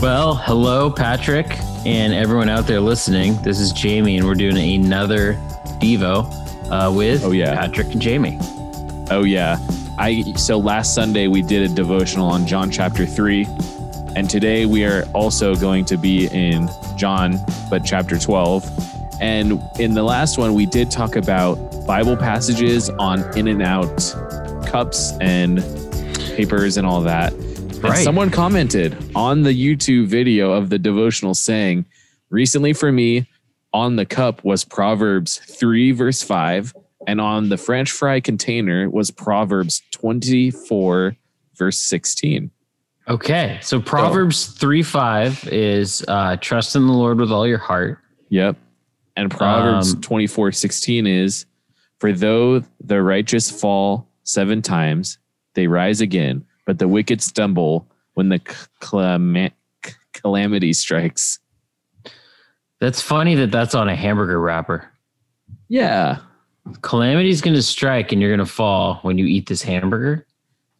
Well, hello, Patrick, and everyone out there listening. This is Jamie, and we're doing another Devo uh, with Oh, yeah. Patrick and Jamie. Oh yeah. I so last Sunday we did a devotional on John chapter 3 and today we are also going to be in John but chapter 12. And in the last one we did talk about Bible passages on In-N-Out cups and papers and all that. And Right. someone commented on the YouTube video of the devotional saying, "Recently for me on the cup was Proverbs 3 verse 5 and on the French fry container was Proverbs 24 verse 16." Okay, so Proverbs 3 5 is uh, trust in the Lord with all your heart. Yep. And Proverbs Um, 24 16 is, For though the righteous fall seven times, they rise again, but the wicked stumble when the calamity strikes. That's funny that that's on a hamburger wrapper. Yeah. Calamity's going to strike and you're going to fall when you eat this hamburger.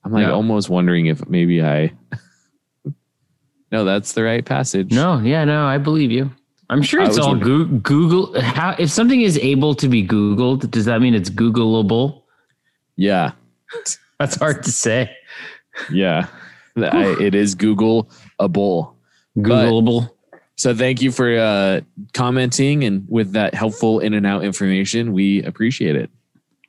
I'm like No. almost wondering if maybe I. no, that's the right passage. No, yeah, no, I believe you. I'm sure it's all Goo- Google. How if something is able to be Googled, does that mean it's Googleable? Yeah. That's hard to say. Yeah. I, it is Google a bowl. Googleable. So thank you for uh, commenting and with that helpful In-N-Out information. We appreciate it.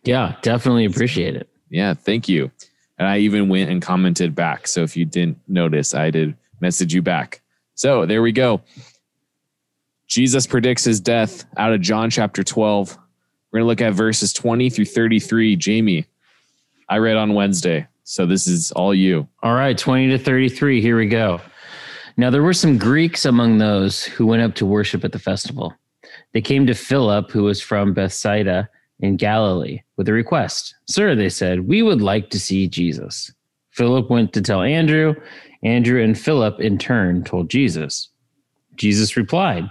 yeah, definitely appreciate it. Yeah, thank you. And I even went and commented back. So if you didn't notice, I did message you back. So there we go. Jesus predicts his death out of John chapter 12. We're going to look at verses 20 through 33. Jamie, I read on Wednesday. So this is all you. All right, 20 to 33. Here we go. Now, there were some Greeks among those who went up to worship at the festival. They came to Philip, who was from Bethsaida in Galilee, with a request. Sir, they said, we would like to see Jesus. Philip went to tell Andrew. Andrew and Philip, in turn, told Jesus. Jesus replied,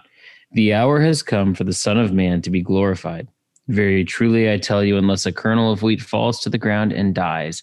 The hour has come for the Son of Man to be glorified. Very truly, I tell you, unless a kernel of wheat falls to the ground and dies,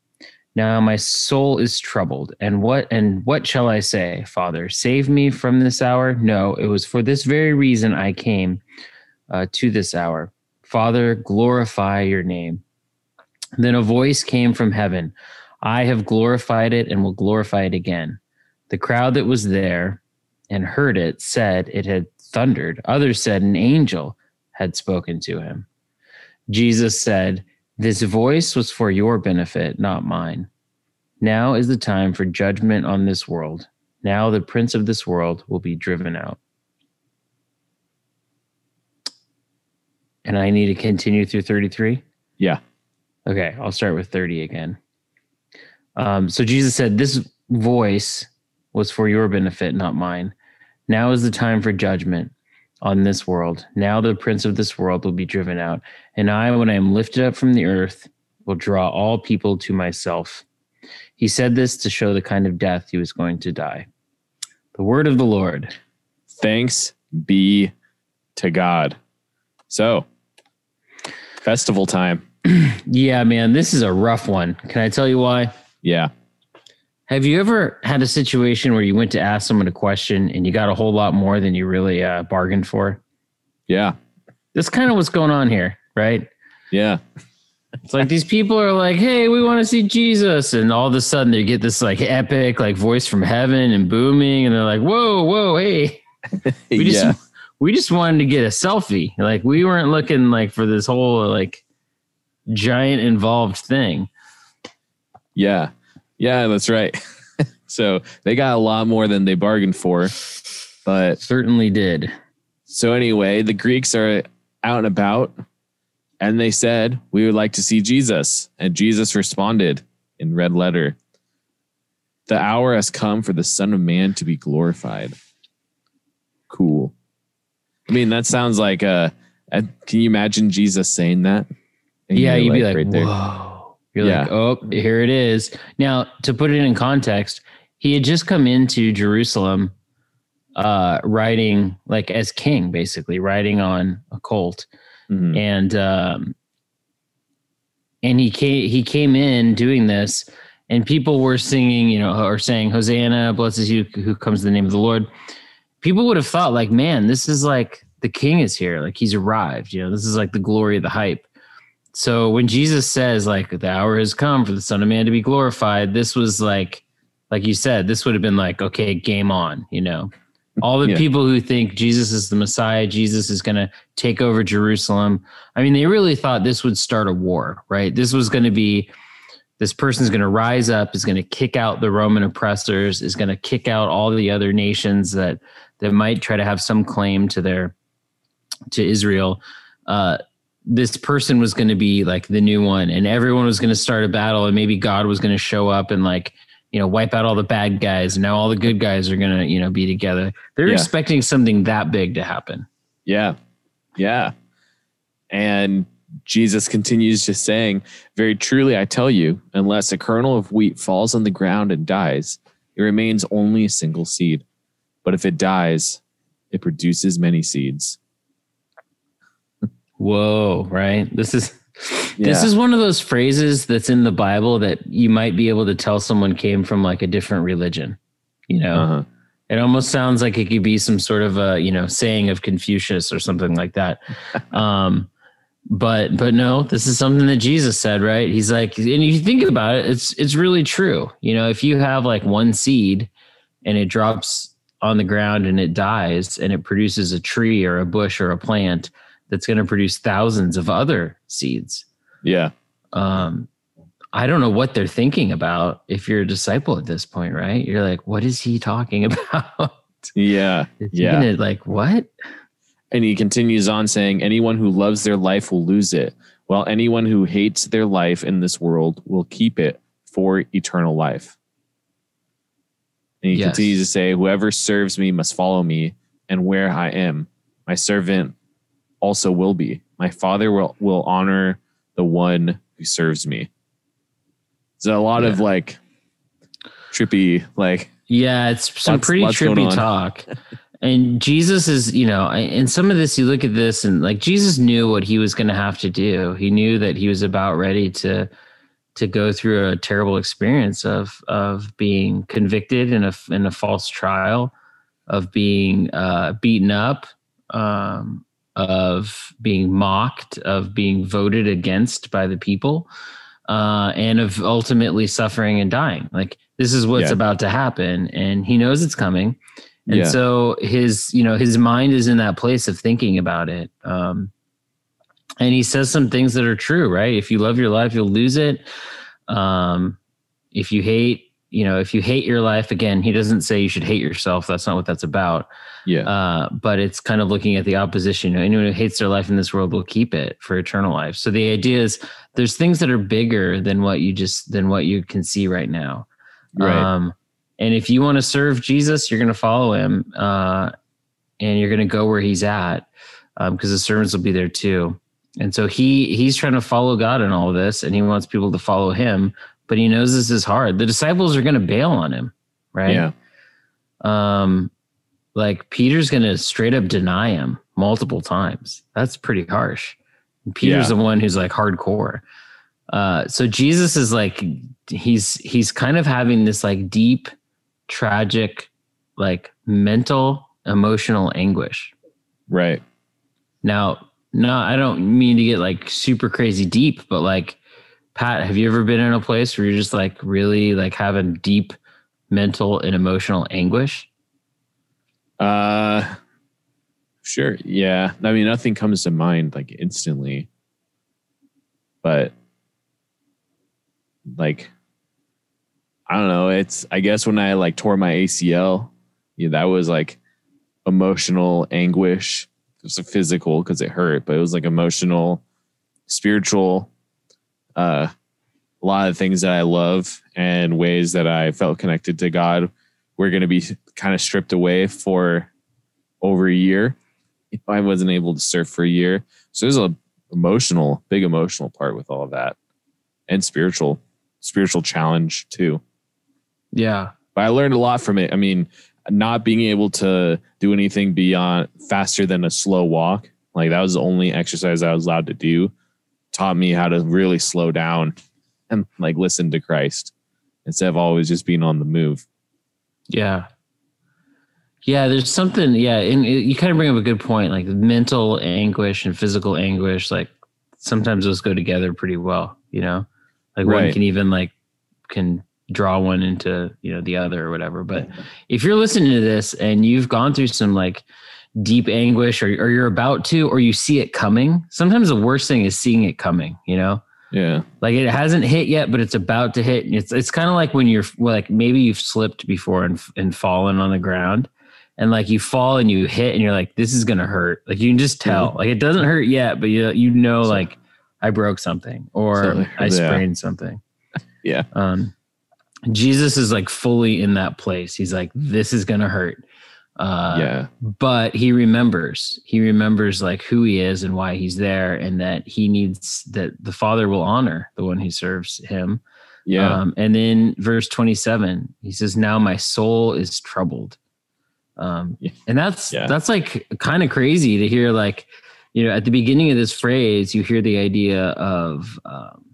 Now my soul is troubled, and what and what shall I say, Father? Save me from this hour? No, it was for this very reason I came uh, to this hour. Father, glorify your name. Then a voice came from heaven. I have glorified it and will glorify it again. The crowd that was there and heard it said it had thundered. Others said an angel had spoken to him. Jesus said, This voice was for your benefit, not mine. Now is the time for judgment on this world. Now the prince of this world will be driven out. And I need to continue through 33. Yeah. Okay, I'll start with 30 again. Um, so Jesus said, This voice was for your benefit, not mine. Now is the time for judgment on this world. Now the prince of this world will be driven out. And I, when I am lifted up from the earth, will draw all people to myself. He said this to show the kind of death he was going to die. The word of the Lord. Thanks be to God. So, festival time. Yeah, man, this is a rough one. Can I tell you why? Yeah. Have you ever had a situation where you went to ask someone a question and you got a whole lot more than you really uh, bargained for? Yeah. That's kind of what's going on here, right? Yeah. It's like these people are like, "Hey, we want to see Jesus," and all of a sudden they get this like epic like voice from heaven and booming, and they're like, "Whoa, whoa, hey, we just yeah. we just wanted to get a selfie. Like we weren't looking like for this whole like giant involved thing." Yeah. Yeah, that's right. so they got a lot more than they bargained for. But Certainly did. so anyway, the Greeks are out and about and they said, We would like to see Jesus. And Jesus responded in red letter The hour has come for the Son of Man to be glorified. Cool. I mean, that sounds like uh uh, can you imagine Jesus saying that And yeah, you'd be like, right there. You're Yeah. like, oh, here it is. Now, to put it in context, he had just come into Jerusalem, uh, riding like as king, basically riding on a colt, Mhm. and um, and he came he came in doing this, and people were singing, you know, or saying, "Hosanna, blesses you who comes in the name of the Lord." People would have thought, like, man, this is like the king is here, like he's arrived. You know, this is like the glory of the hype. So when Jesus says, like, the hour has come for the Son of Man to be glorified, this was like, like you said, this would have been like, okay, game on. You know, all the Yeah. people who think Jesus is the Messiah, Jesus is going to take over Jerusalem. I mean, they really thought this would start a war, right? This was going to be this person's going to rise up, is going to kick out the Roman oppressors, is going to kick out all the other nations that that might try to have some claim to their to Israel. Uh, this person was going to be like the new one, and everyone was going to start a battle, and maybe God was going to show up and like you know wipe out all the bad guys, and now all the good guys are going to you know be together. They're Yeah. expecting something that big to happen. Yeah. Yeah. And Jesus continues just saying, Very truly, I tell you, unless a kernel of wheat falls on the ground and dies, it remains only a single seed. But if it dies, it produces many seeds. Whoa, right? This is this is one of those phrases that's in the Bible that you might be able to tell someone came from like a different religion. You know, Uh-huh. it almost sounds like it could be some sort of a you know saying of Confucius or something like that. um, but but no, this is something that Jesus said, right? He's like, and if you think about it, it's it's really true. You know, if you have like one seed and it drops on the ground and it dies and it produces a tree or a bush or a plant that's going to produce thousands of other seeds. Yeah. Um, I don't know what they're thinking about if you're a disciple at this point, right? You're like, what is he talking about? Yeah. It's Yeah. gonna, like what? And he continues on saying, Anyone who loves their life will lose it, while anyone who hates their life in this world will keep it for eternal life. And he Yes. continues to say, Whoever serves me must follow me, and where I am, my servant also will be. My father will, will honor the one who serves me. There's a lot of like trippy, like, Yeah, it's some Lots- pretty lots trippy talk. and Jesus is, you know, in some of this, you look at this and like Jesus knew what he was going to have to do. He knew that he was about ready to to go through a terrible experience of of being convicted in a in a false trial, of being uh, beaten up, um, of being mocked, of being voted against by the people, uh, and of ultimately suffering and dying. Like this is what's Yeah. about to happen, and he knows it's coming. And Yeah. so his, you know, his mind is in that place of thinking about it. Um, and he says some things that are true, right? If you love your life, you'll lose it. Um, if you hate, you know, if you hate your life, again, he doesn't say you should hate yourself. That's not what that's about. yeah. Uh, but it's kind of looking at the opposition. You know, anyone who hates their life in this world will keep it for eternal life. So the idea is there's things that are bigger than what you just than what you can see right now. right. Um, and if you want to serve Jesus, you're going to follow him, uh, and you're going to go where he's at, because the servants will be there too. And so he he's trying to follow God in all of this, and he wants people to follow him. But he knows this is hard. The disciples are going to bail on him, right? Yeah. Um, like Peter's going to straight up deny him multiple times. That's pretty harsh. And Peter's Yeah. the one who's like hardcore. Uh, so Jesus is like he's he's kind of having this like deep, tragic, like mental, emotional anguish. Right. Now, no, I don't mean to get like super crazy deep, but like Pat, have you ever been in a place where you're just like really like having deep mental and emotional anguish? Uh, sure. Yeah. I mean, nothing comes to mind like instantly, but like, I don't know. It's, I guess when I like tore my ACL, yeah, that was like emotional anguish. It was physical because it hurt, but it was like emotional, spiritual, uh, a lot of things that I love and ways that I felt connected to God were going to be kind of stripped away for over a year. If I wasn't able to surf for a year, so there's a emotional, big emotional part with all of that, and spiritual, spiritual challenge too. Yeah, but I learned a lot from it. I mean, not being able to do anything beyond faster than a slow walk, like that was the only exercise I was allowed to do, taught me how to really slow down and like listen to Christ instead of always just being on the move. Yeah. Yeah, there's something. Yeah, and it, you kind of bring up a good point. Like mental anguish and physical anguish, like sometimes those go together pretty well. You know, like right. one can even like can draw one into you know the other or whatever. But if you're listening to this and you've gone through some like deep anguish, or or you're about to, or you see it coming, sometimes the worst thing is seeing it coming. You know. Yeah. Like it hasn't hit yet, but it's about to hit. It's it's kind of like when you're like maybe you've slipped before and and fallen on the ground and like you fall and you hit and you're like this is gonna hurt like you can just tell mm-hmm. like it doesn't hurt yet but you you know so, like i broke something or i sprained yeah. something yeah um jesus is like fully in that place he's like this is gonna hurt uh yeah. but he remembers. He remembers like who he is and why he's there and that he needs that the father will honor the one who serves him. Yeah. Um, and then verse 27 he says now my soul is troubled. Um, and that's yeah. that's like kind of crazy to hear. Like, you know, at the beginning of this phrase, you hear the idea of um,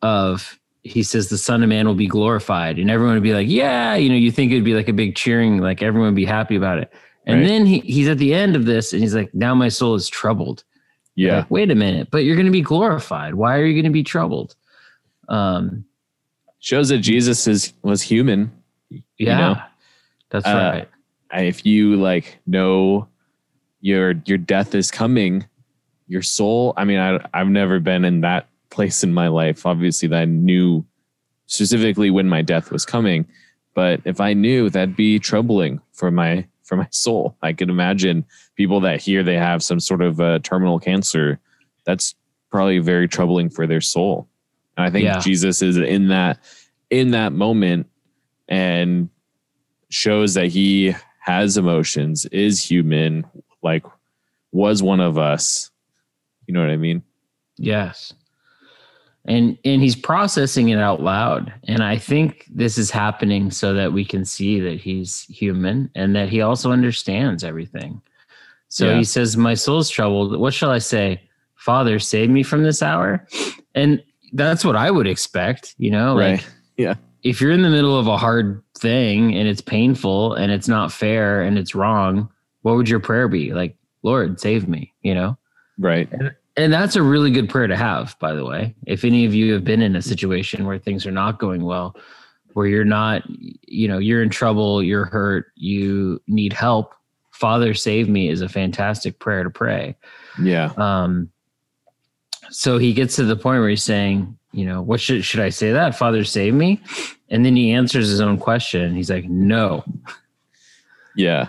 of he says the Son of Man will be glorified, and everyone would be like, yeah, you know, you think it'd be like a big cheering, like everyone would be happy about it. And right. then he, he's at the end of this, and he's like, now my soul is troubled. Yeah. Like, Wait a minute, but you're going to be glorified. Why are you going to be troubled? Um, shows that Jesus is was human. Yeah, you know? that's uh, right if you like know your your death is coming, your soul. I mean, I I've never been in that place in my life. Obviously, that I knew specifically when my death was coming. But if I knew, that'd be troubling for my for my soul. I could imagine people that hear they have some sort of uh, terminal cancer. That's probably very troubling for their soul. And I think yeah. Jesus is in that in that moment and shows that he has emotions, is human, like was one of us. You know what I mean? Yes. And and he's processing it out loud. And I think this is happening so that we can see that he's human and that he also understands everything. So yeah. he says, My soul's troubled. What shall I say? Father, save me from this hour. And that's what I would expect, you know? Like, right. Yeah if you're in the middle of a hard thing and it's painful and it's not fair and it's wrong, what would your prayer be? Like, Lord, save me, you know? Right. And, and that's a really good prayer to have, by the way. If any of you have been in a situation where things are not going well, where you're not, you know, you're in trouble, you're hurt, you need help, Father, save me is a fantastic prayer to pray. Yeah. Um, so he gets to the point where he's saying, you know, what should should I say that? Father save me? And then he answers his own question. He's like, No. Yeah.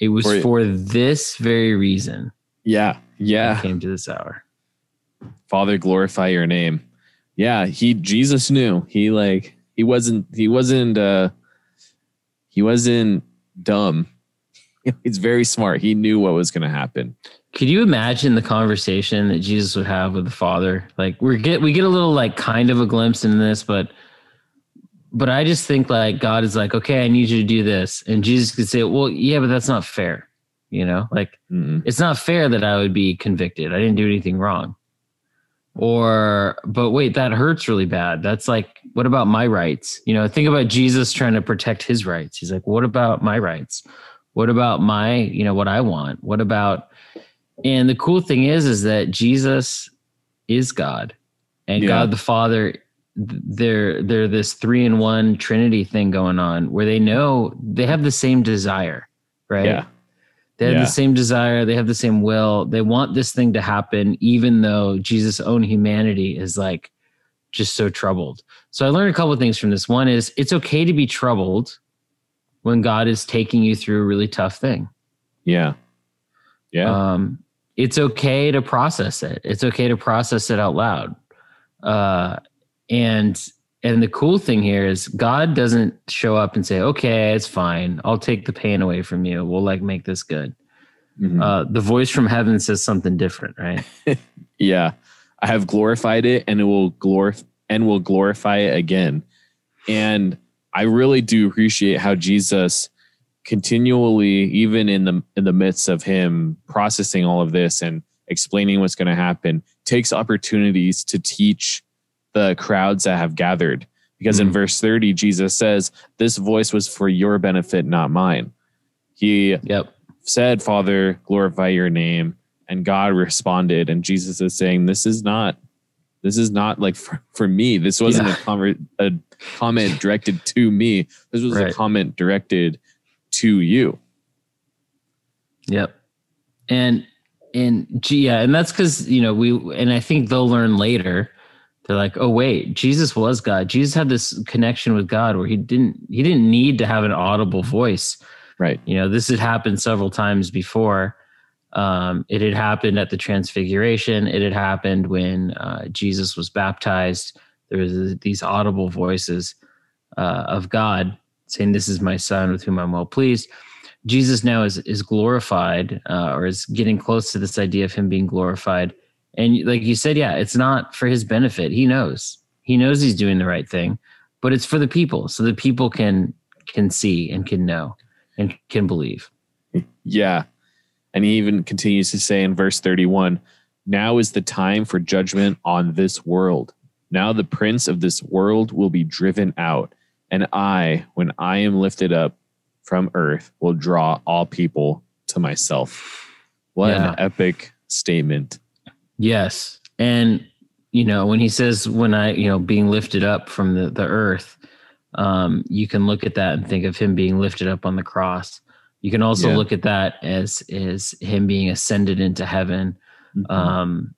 It was for, for this very reason. Yeah. Yeah. came to this hour. Father, glorify your name. Yeah, he Jesus knew. He like he wasn't he wasn't uh he wasn't dumb. He's very smart. He knew what was going to happen. Could you imagine the conversation that Jesus would have with the Father? Like we get we get a little like kind of a glimpse in this, but but I just think like God is like, okay, I need you to do this, and Jesus could say, well, yeah, but that's not fair. You know, like mm it's not fair that I would be convicted. I didn't do anything wrong. Or, but wait, that hurts really bad. That's like, what about my rights? You know, think about Jesus trying to protect his rights. He's like, what about my rights? What about my, you know, what I want? What about and the cool thing is, is that Jesus is God, and yeah. God the Father. They're they're this three in one Trinity thing going on, where they know they have the same desire, right? Yeah. They have yeah. the same desire. They have the same will. They want this thing to happen, even though Jesus' own humanity is like just so troubled. So I learned a couple of things from this. One is it's okay to be troubled when God is taking you through a really tough thing. Yeah. Yeah. Um, it's okay to process it. It's okay to process it out loud. Uh, and and the cool thing here is God doesn't show up and say, "Okay, it's fine. I'll take the pain away from you. We'll like make this good." Mm-hmm. Uh, the voice from heaven says something different, right? Yeah. I have glorified it and it will glorify and will glorify it again. And I really do appreciate how Jesus continually, even in the in the midst of him processing all of this and explaining what's going to happen, takes opportunities to teach the crowds that have gathered. Because mm-hmm. in verse 30, Jesus says, This voice was for your benefit, not mine. He yep. said, Father, glorify your name. And God responded. And Jesus is saying, This is not this is not like for, for me. This wasn't yeah. a, com- a, comment directed to me. This was right. a comment directed to you. Yep. And and yeah, and that's because you know we and I think they'll learn later. They're like, oh wait, Jesus was God. Jesus had this connection with God where he didn't he didn't need to have an audible voice. Right. You know, this had happened several times before. Um, it had happened at the Transfiguration. It had happened when uh, Jesus was baptized. There was these audible voices uh, of God saying, "This is my Son, with whom I'm well pleased." Jesus now is is glorified, uh, or is getting close to this idea of him being glorified. And like you said, yeah, it's not for his benefit. He knows. He knows he's doing the right thing, but it's for the people, so the people can can see and can know and can believe. Yeah. And he even continues to say in verse 31 Now is the time for judgment on this world. Now the prince of this world will be driven out. And I, when I am lifted up from earth, will draw all people to myself. What yeah. an epic statement. Yes. And, you know, when he says, when I, you know, being lifted up from the, the earth, um, you can look at that and think of him being lifted up on the cross. You can also yeah. look at that as as him being ascended into heaven. Mm-hmm. Um,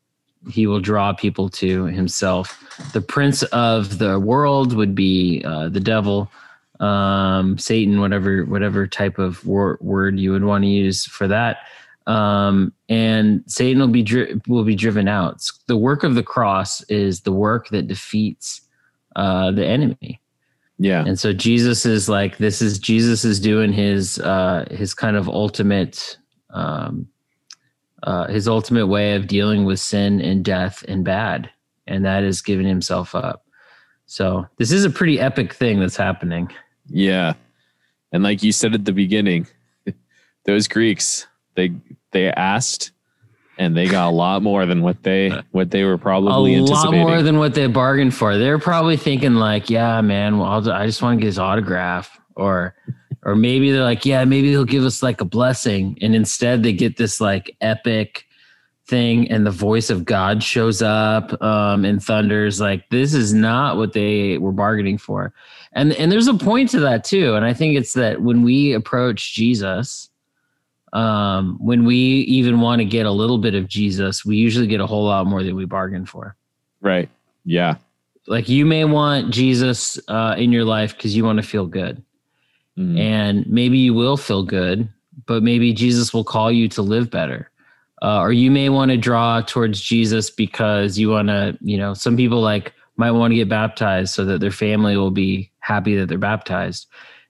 he will draw people to himself. The prince of the world would be uh, the devil, um, Satan, whatever whatever type of wor- word you would want to use for that. Um, and Satan will be dri- will be driven out. The work of the cross is the work that defeats uh, the enemy. Yeah. And so Jesus is like this is Jesus is doing his uh his kind of ultimate um uh his ultimate way of dealing with sin and death and bad and that is giving himself up. So this is a pretty epic thing that's happening. Yeah. And like you said at the beginning, those Greeks, they they asked and they got a lot more than what they what they were probably a lot more than what they bargained for. They're probably thinking like, yeah, man, well, I'll, I just want to get his autograph, or or maybe they're like, yeah, maybe he'll give us like a blessing, and instead they get this like epic thing, and the voice of God shows up um, and thunders. Like this is not what they were bargaining for, and and there's a point to that too, and I think it's that when we approach Jesus um, when we even want to get a little bit of Jesus, we usually get a whole lot more than we bargained for. Right. Yeah. Like you may want Jesus uh, in your life because you want to feel good. Mm-hmm. And maybe you will feel good, but maybe Jesus will call you to live better. Uh, or you may want to draw towards Jesus because you want to, you know, some people like might want to get baptized so that their family will be happy that they're baptized.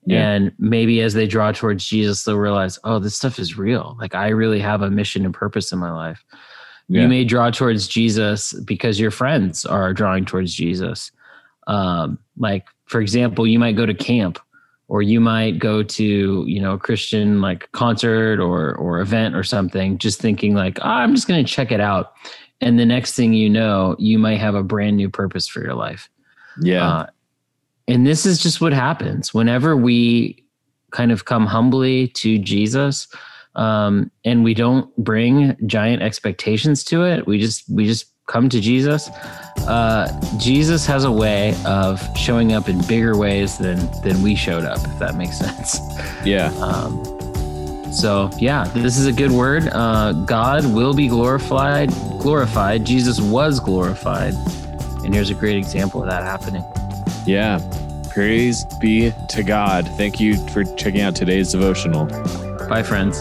Yeah. And maybe as they draw towards Jesus, they'll realize, oh, this stuff is real. Like I really have a mission and purpose in my life. Yeah. You may draw towards Jesus because your friends are drawing towards Jesus. Um, like, for example, you might go to camp or you might go to, you know, a Christian like concert or or event or something, just thinking like, oh, I'm just gonna check it out. And the next thing you know, you might have a brand new purpose for your life. Yeah. Uh, and this is just what happens whenever we kind of come humbly to Jesus um, and we don't bring giant expectations to it. We just we just come to Jesus. Uh, Jesus has a way of showing up in bigger ways than than we showed up. If that makes sense. Yeah. Um, so yeah, this is a good word. Uh, God will be glorified. Glorified. Jesus was glorified, and here's a great example of that happening. Yeah. Praise be to God. Thank you for checking out today's devotional. Bye, friends.